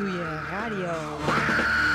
Ratatouille Radio.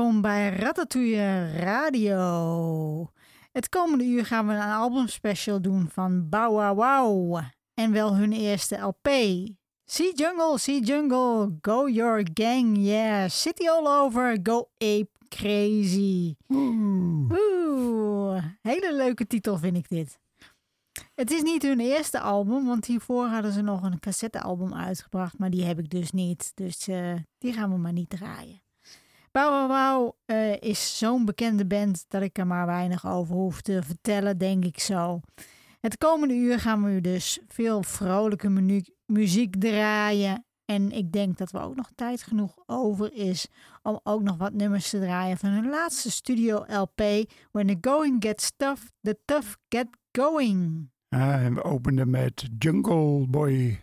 Welkom bij Ratatouille Radio. Het komende uur gaan we een albumspecial doen van Bow Wow Wow. En wel hun eerste LP. See Jungle, See Jungle, Go Your Gang, yeah. City all over, go ape crazy. Oeh. Hele leuke titel vind ik dit. Het is niet hun eerste album, want hiervoor hadden ze nog een cassettealbum uitgebracht, maar die heb ik dus niet. Dus uh, die gaan we maar niet draaien. Bow Wow uh, is zo'n bekende band dat ik er maar weinig over hoef te vertellen, denk ik zo. Het komende uur gaan we dus veel vrolijke mu muziek draaien. En ik denk dat er ook nog tijd genoeg over is om ook nog wat nummers te draaien van hun laatste studio LP. When the going gets tough, the tough get going. Ah, we openden met Jungle Boy.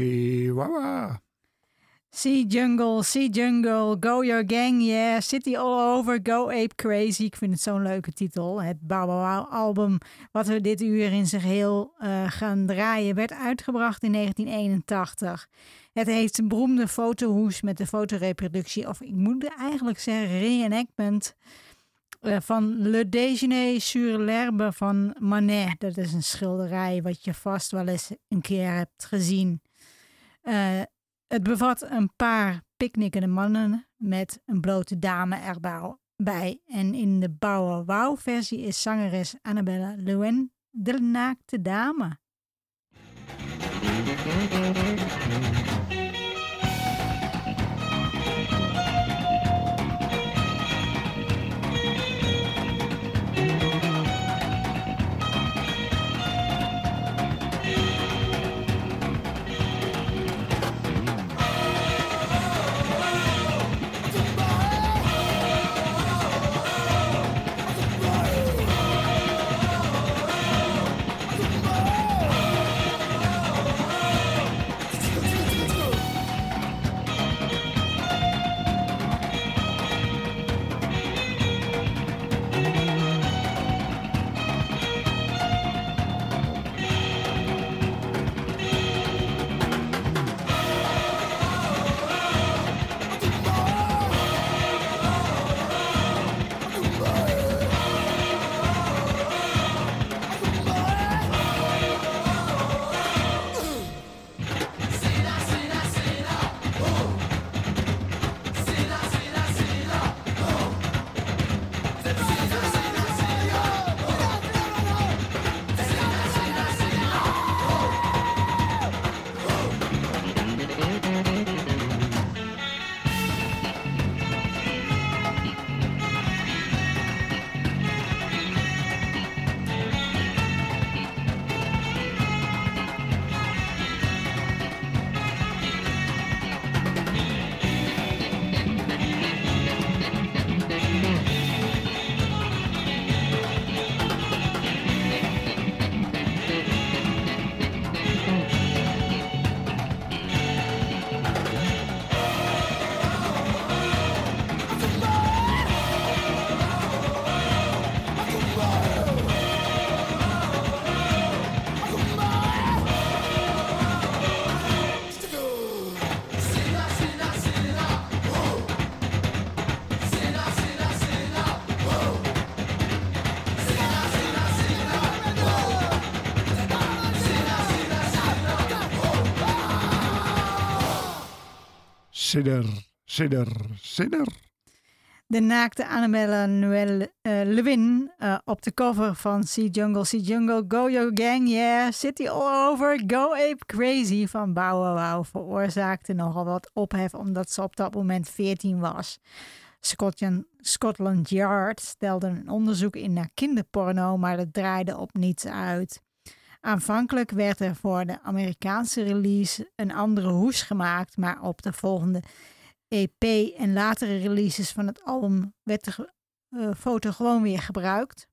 Chihuahua. Sea Jungle, Sea Jungle, Go Your Gang, Yeah, City All Over, Go Ape Crazy. Ik vind het zo'n leuke titel. Het Bow Wow Wow album, wat we dit uur in zijn geheel eh, gaan draaien, werd uitgebracht in 1981. Het heeft een beroemde fotohoes met de fotoreproductie, of ik moet eigenlijk zeggen reenactment, uh, van Le Déjeuner sur l'herbe van Manet. Dat is een schilderij wat je vast wel eens een keer hebt gezien. Uh, het bevat een paar picknickende mannen met een blote dame erbij. En in de Bauer Wow versie is zangeres Annabella Lewin de naakte dame. Sidder, sidder, sidder. De naakte Annabelle Noël uh, Lewin uh, op de cover van Sea Jungle, Sea Jungle, Go Your Gang, Yeah, City All Over, Go Ape Crazy van Bow veroorzaakte nogal wat ophef omdat ze op dat moment 14 was. Scotland, Scotland Yard stelde een onderzoek in naar kinderporno, maar dat draaide op niets uit. Aanvankelijk werd er voor de Amerikaanse release een andere hoes gemaakt, maar op de volgende EP en latere releases van het album werd de uh, foto gewoon weer gebruikt.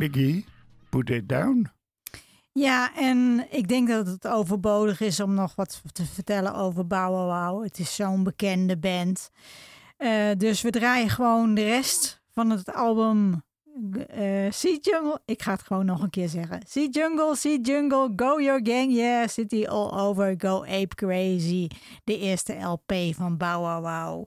Biggie, put it down. Ja, en ik denk dat het overbodig is om nog wat te vertellen over Bow Wow. Het is zo'n bekende band. Eh, dus we draaien gewoon de rest van het album uh, Sea Jungle. Ik ga het gewoon nog een keer zeggen. Sea Jungle, Sea Jungle, Go Your Gang, Yeah, City All Over, Go Ape Crazy. De eerste LP van Bow Wow.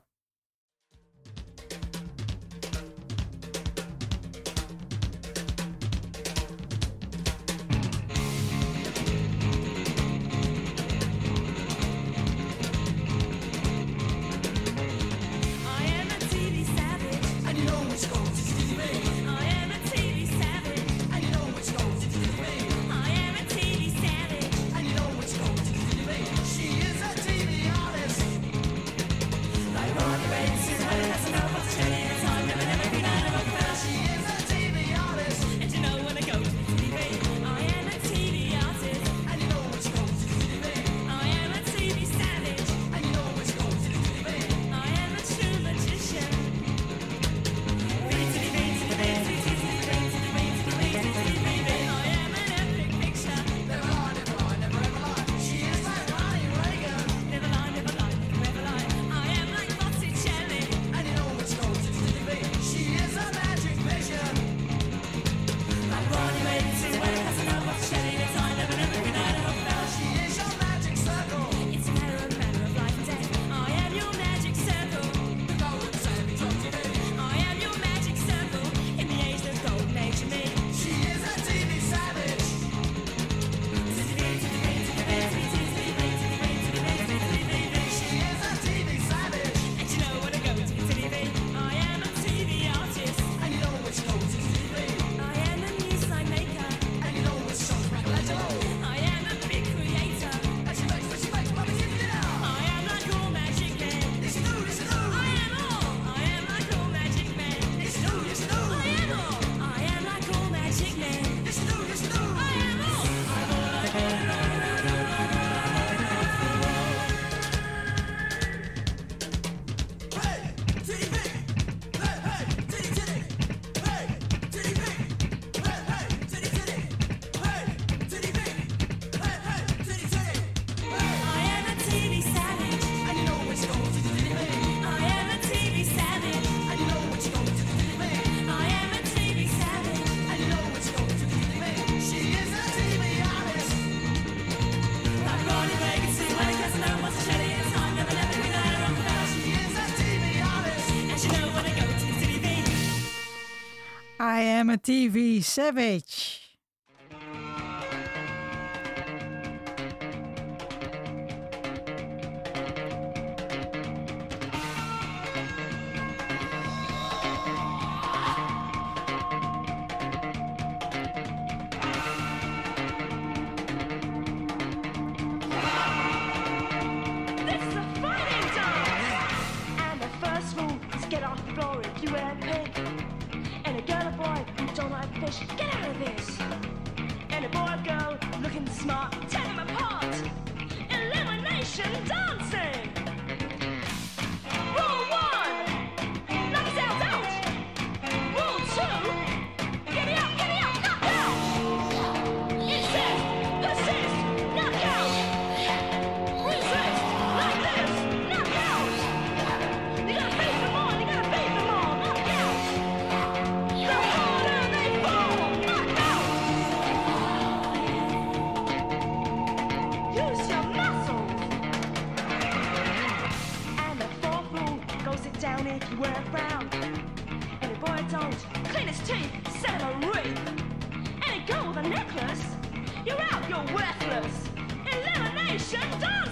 I am a TV savage. Get out of this! And a boy girl looking smart, tear them apart! Elimination Shut up!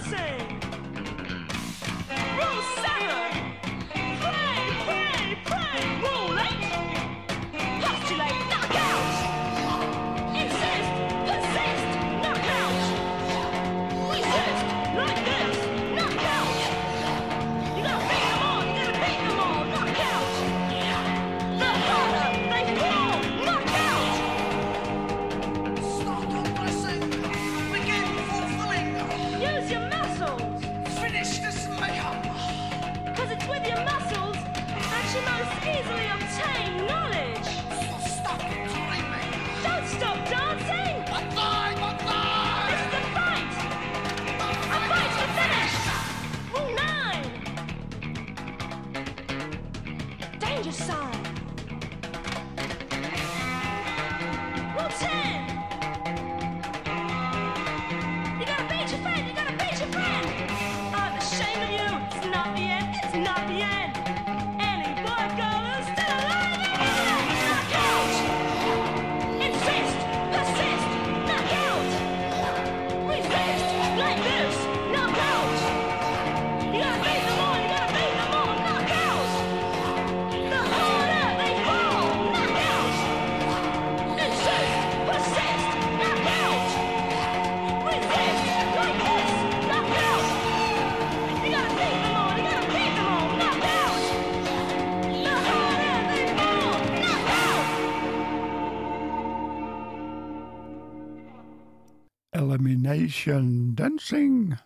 ten. Christian Dancing.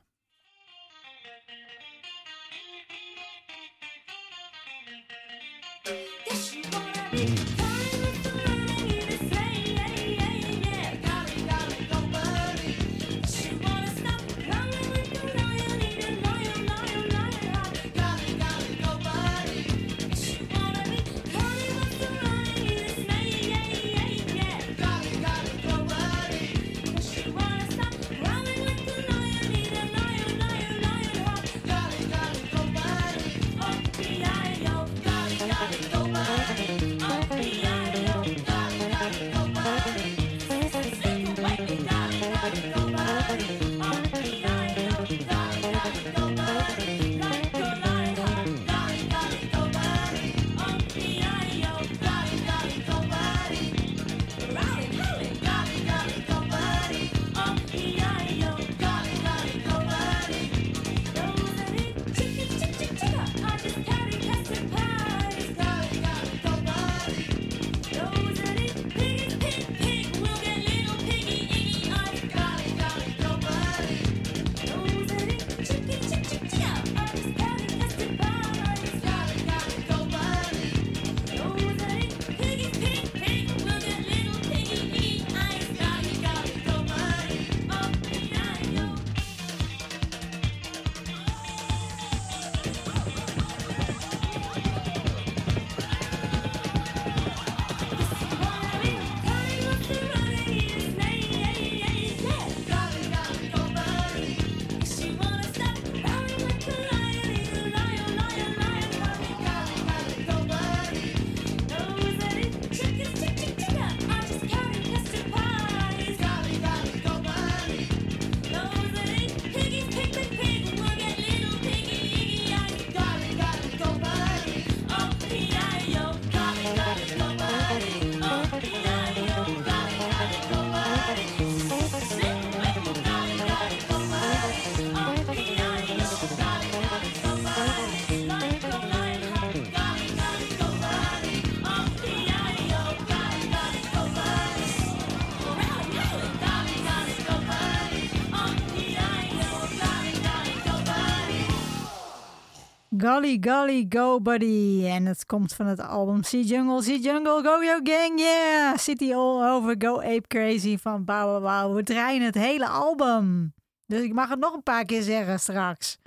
Golly Golly Go Buddy. En dat komt van het album Sea Jungle, Sea Jungle, Go Yo Gang, yeah! City All Over, Go Ape Crazy van Bauer Wow. We draaien het hele album. Dus ik mag het nog een paar keer zeggen straks.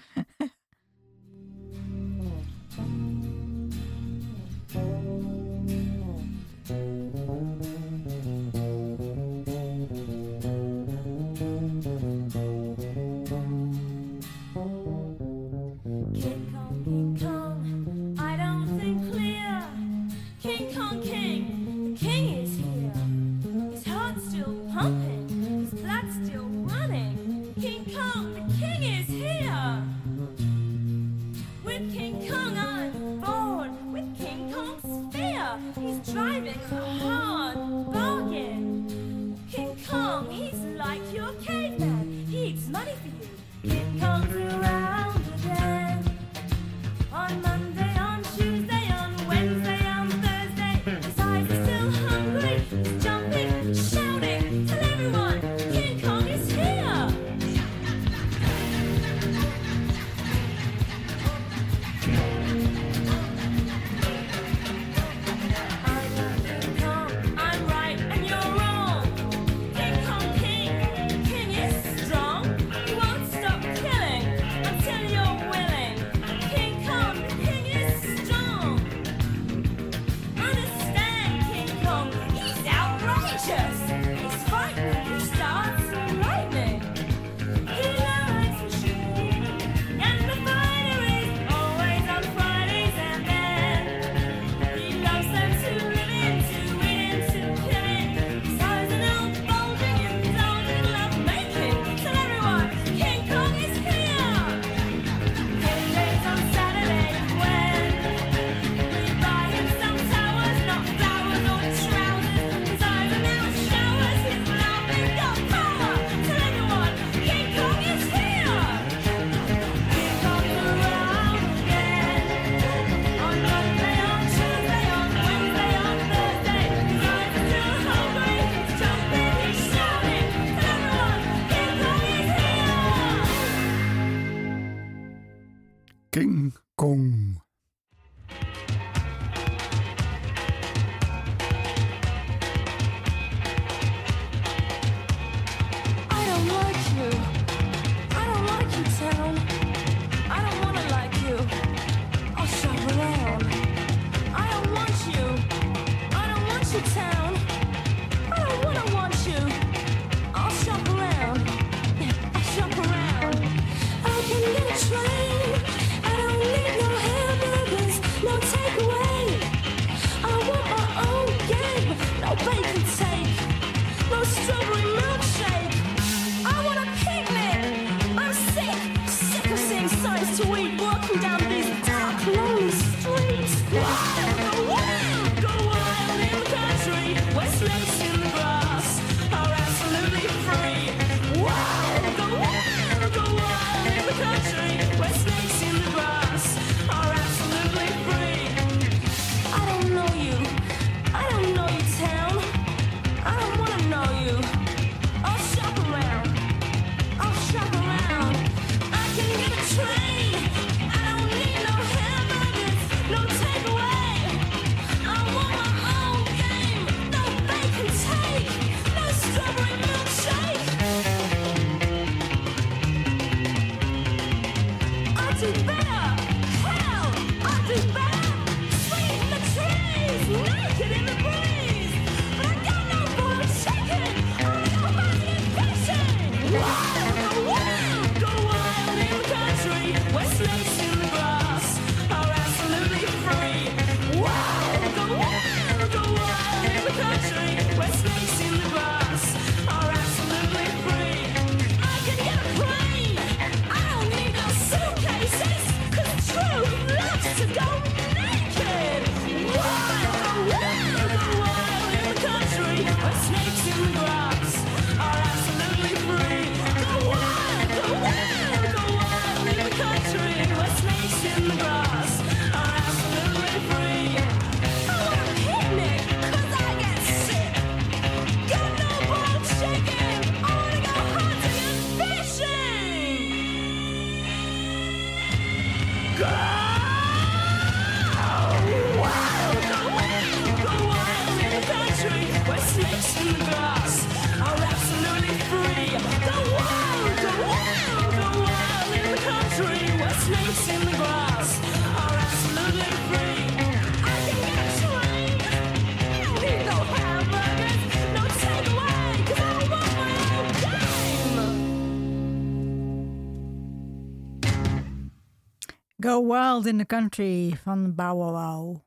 Go Wild in the Country van Bow Wow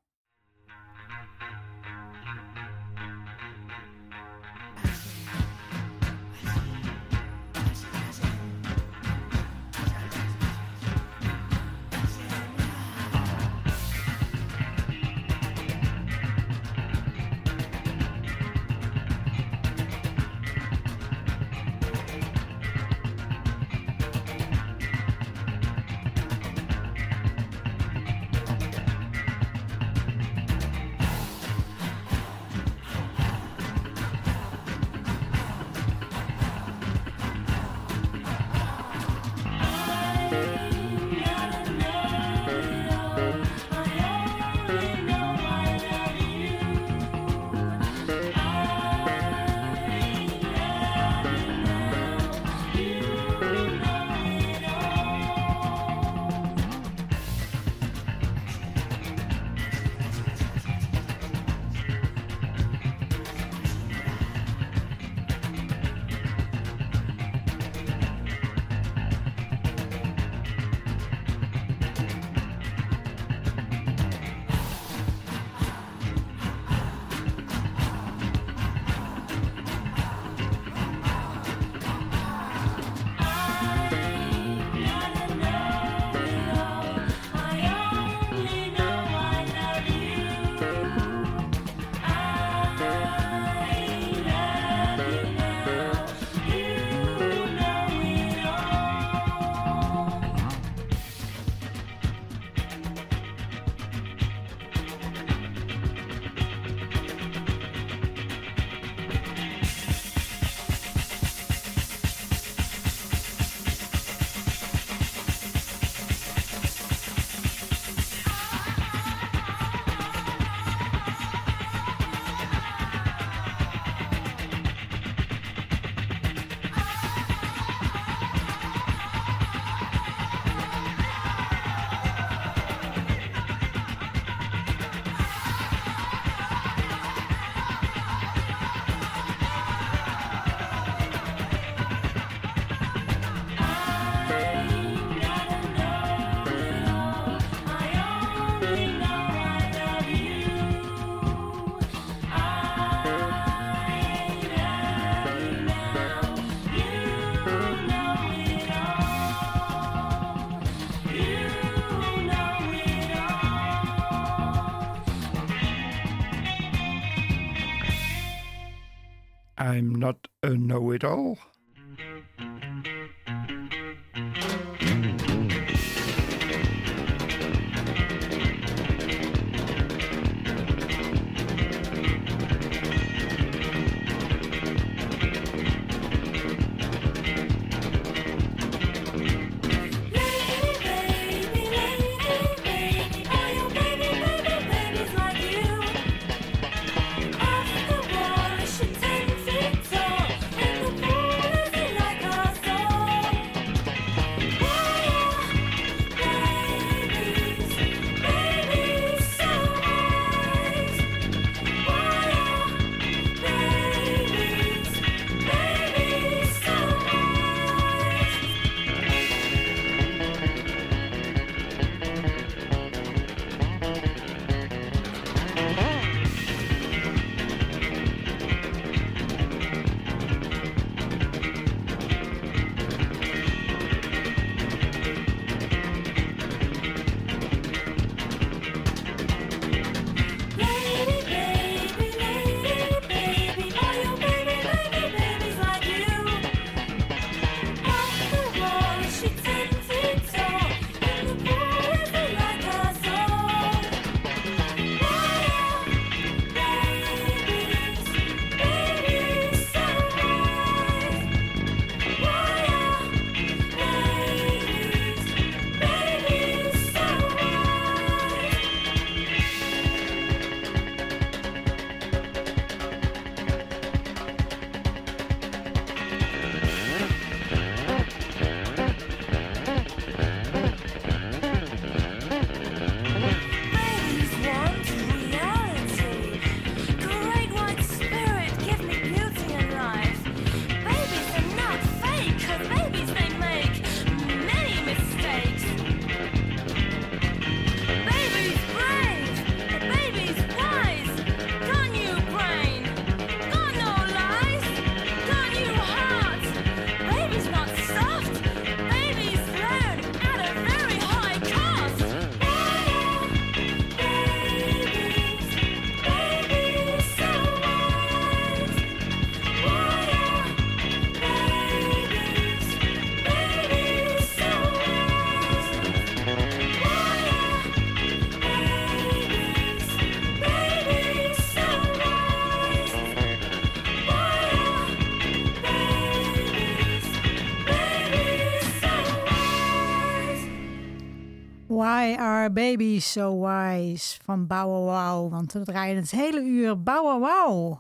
I'm not a know it all. Our Baby So Wise van Bow Wow. Want we draaien het hele uur Bow Wow.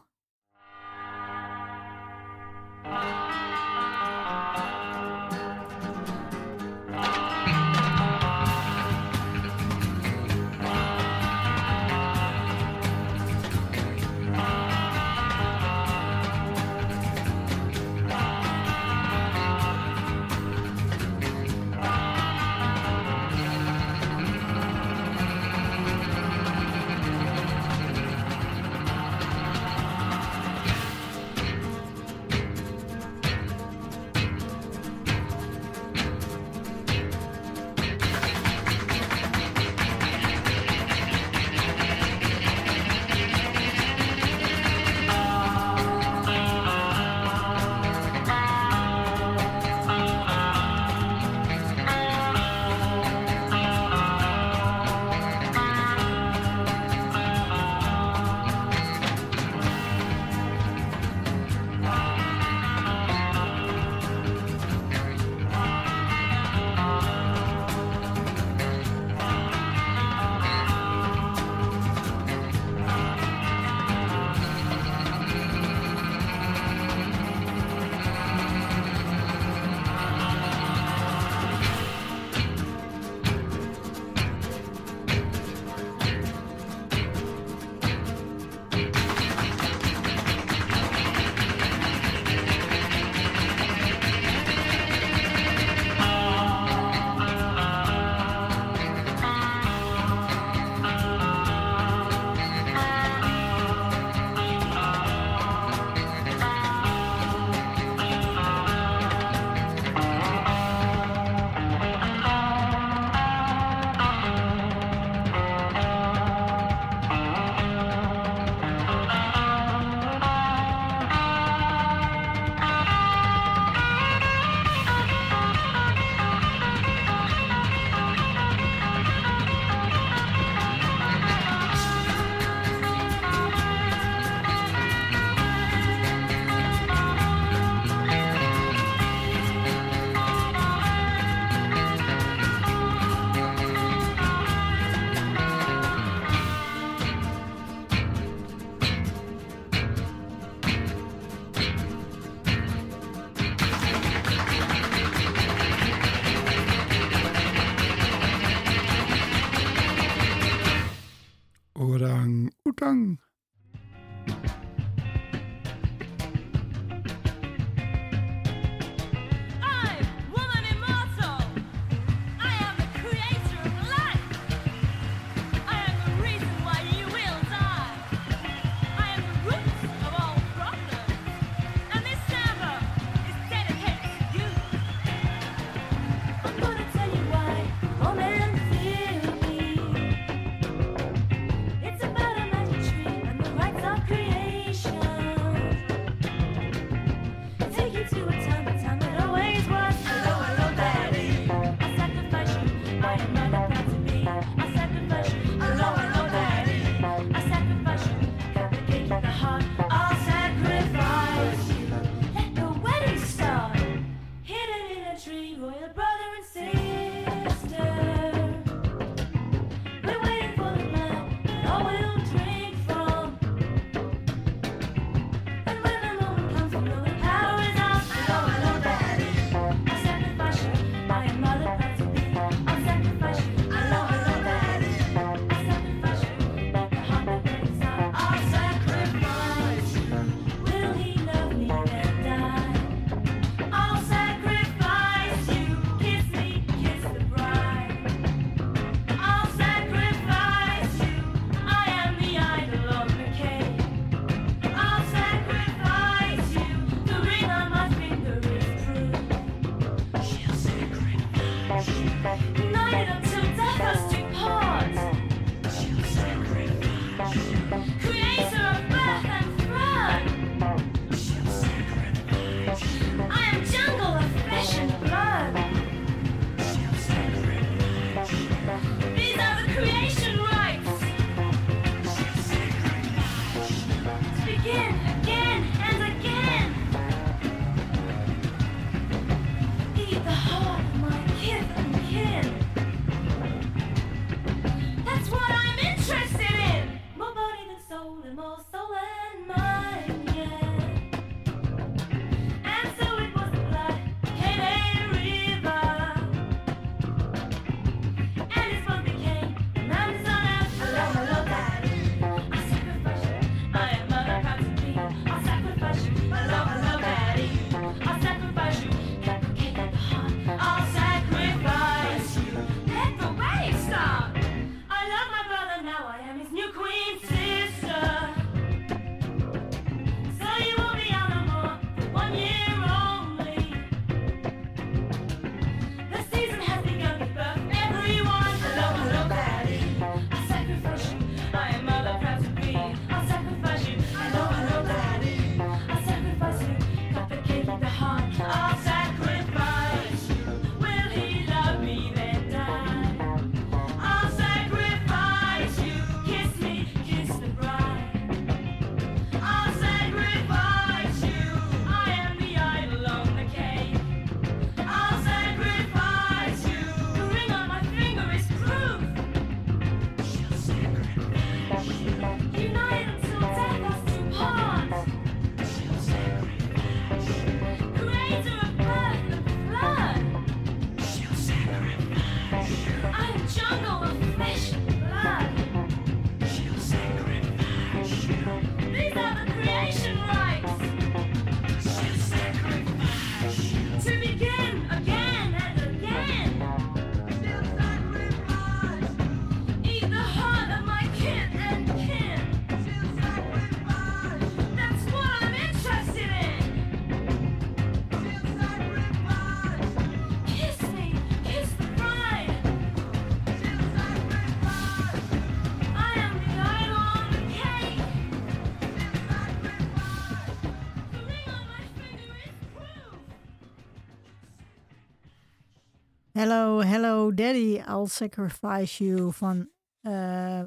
Hello, hello daddy, I'll sacrifice you van uh,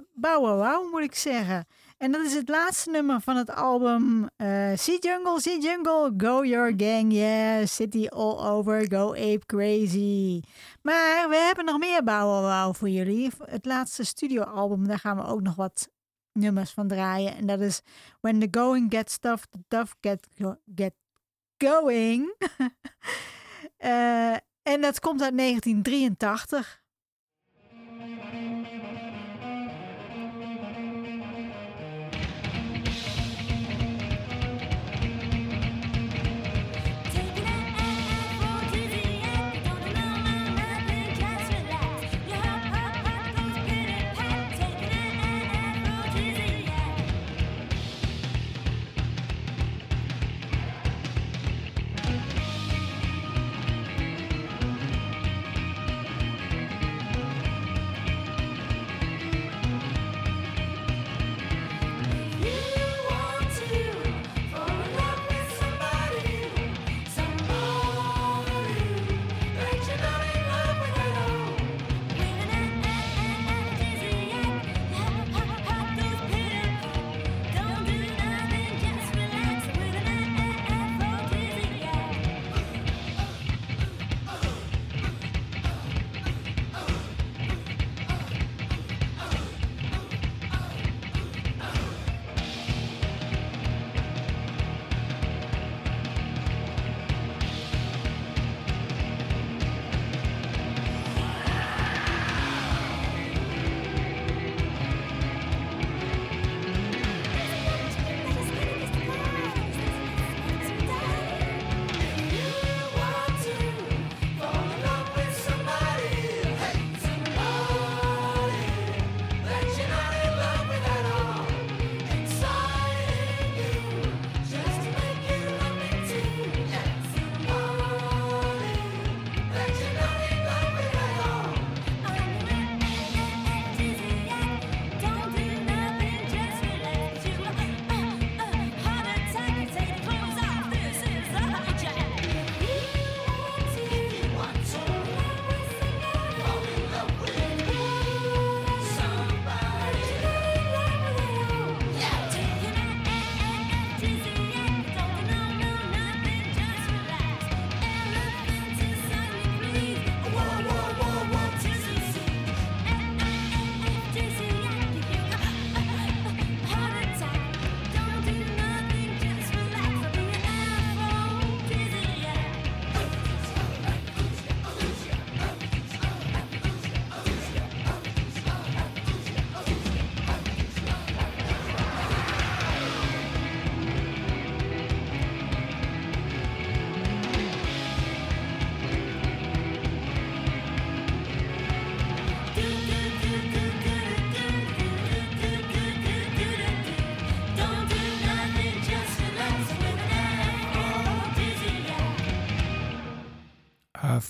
moet ik zeggen. En dat is het laatste nummer van het album eh, uh, See Jungle, See Jungle, Go Your Gang, yeah, City All Over, Go Ape Crazy. Maar we hebben nog meer Bow voor jullie. Het laatste studioalbum, daar gaan we ook nog wat nummers van draaien. En dat is When the Going Gets Tough, the Tough Get, get Going. Eh. En dat komt uit 1983.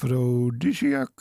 aphrodisiac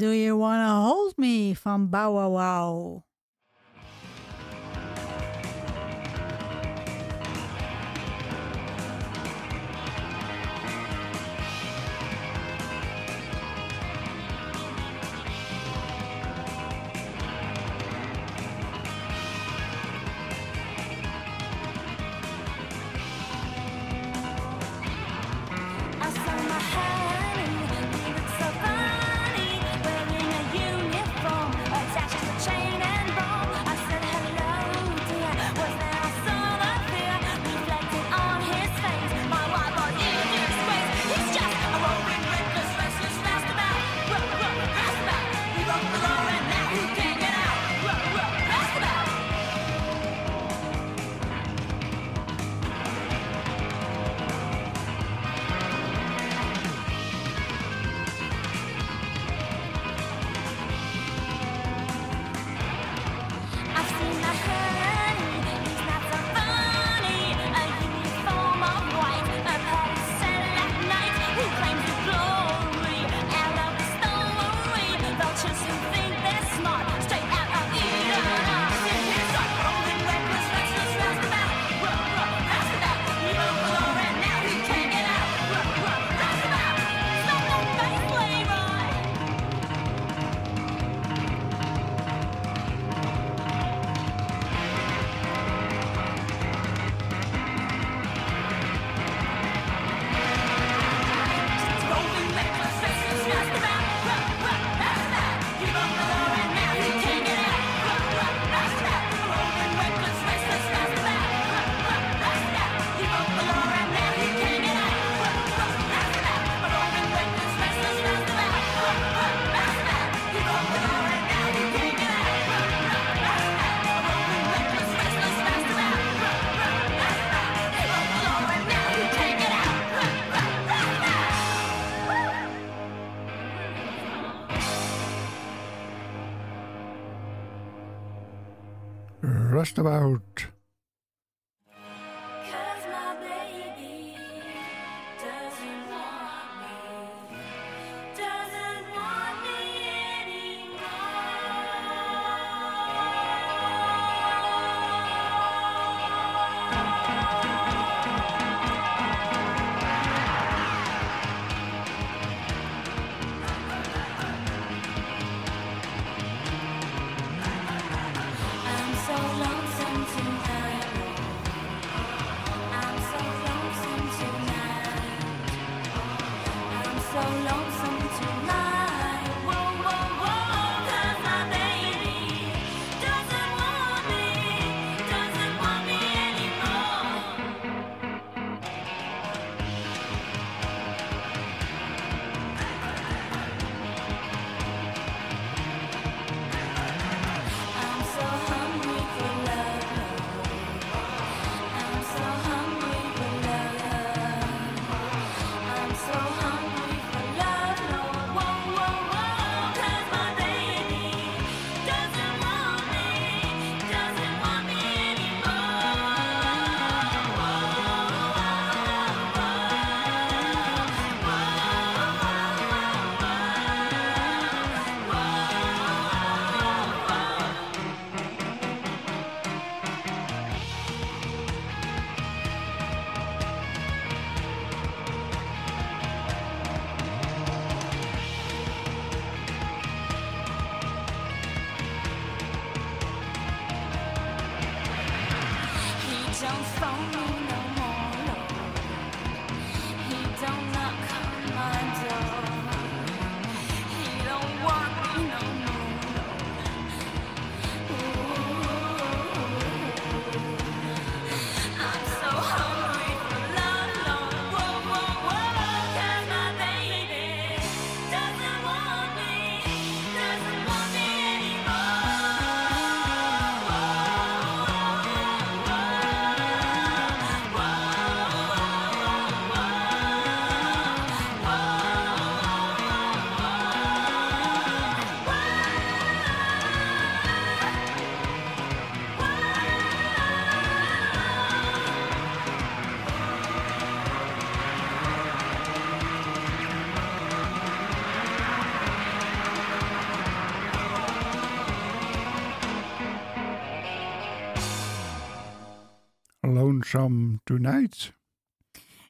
Do You Wanna Hold Me van Bow Wow Wow. about so lonesome tonight.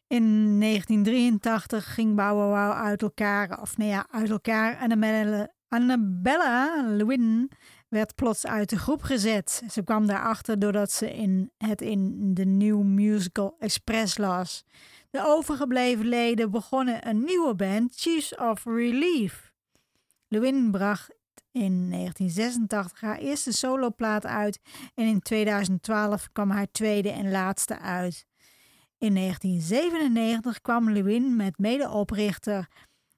In 1983 ging Wow uit elkaar, of nee ja, uit elkaar. Annabella, Annabella Lewin werd plots uit de groep gezet. Ze kwam daarachter doordat ze in het in de New Musical Express las. De overgebleven leden begonnen een nieuwe band, Chiefs of Relief. Lewin bracht in 1986 haar eerste soloplaat uit en in 2012 kwam haar tweede en laatste uit. In 1997 kwam Lewin met medeoprichter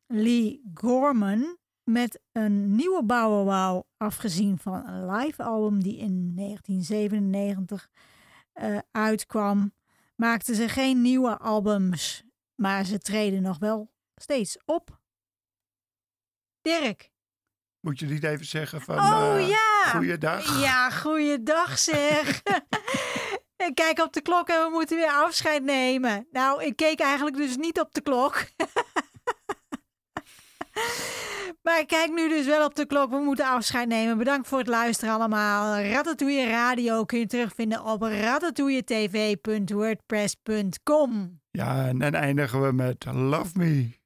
Lee Gorman met een nieuwe Wow, afgezien van een live album die in 1997 eh, uitkwam. Maakten ze geen nieuwe albums, maar ze treden nog wel steeds op. Dirk. Moet je niet even zeggen van... Oh eh, ja! Goeiedag. Ja, goeiedag zeg. ik kijk op de klok en we moeten weer afscheid nemen. Nou, ik keek eigenlijk dus niet op de klok. maar ik kijk nu dus wel op de klok. We moeten afscheid nemen. Bedankt voor het luisteren allemaal. Ratatouille Radio kun je terugvinden op ratatouilletv.wordpress.com. Ja, en dan eindigen we met Love Me.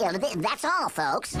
That's all, folks.